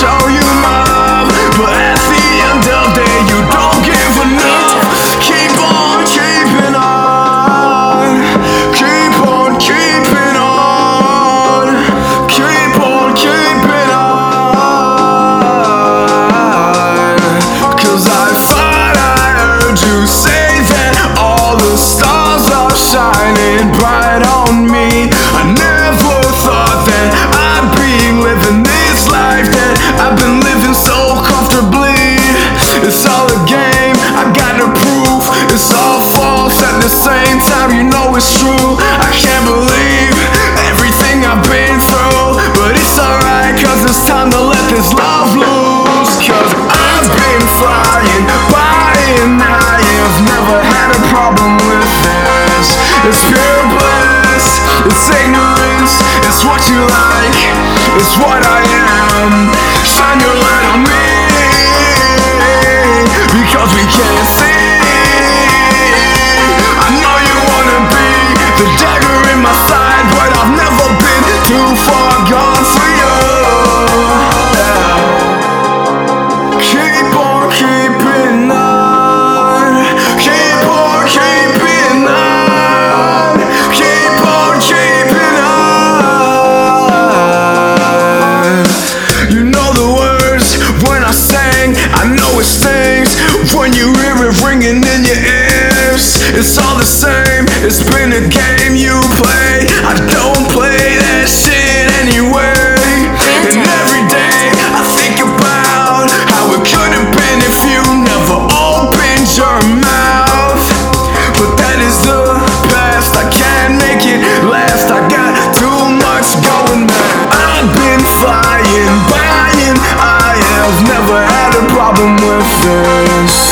show you It's pure bliss, it's ignorance, it's what you like, it's what I am. Shine your light on me, because we can't see. I know you wanna be the dagger in my side, but I've never been too far gone for it ringing in your ears. It's all the same, it's been a game you play. I don't play that shit anyway. And every day I think about how it could have been if you never opened your mouth. But that is the past, I can't make it last. I got too much going man. I've been flying by and I have never had a problem with this.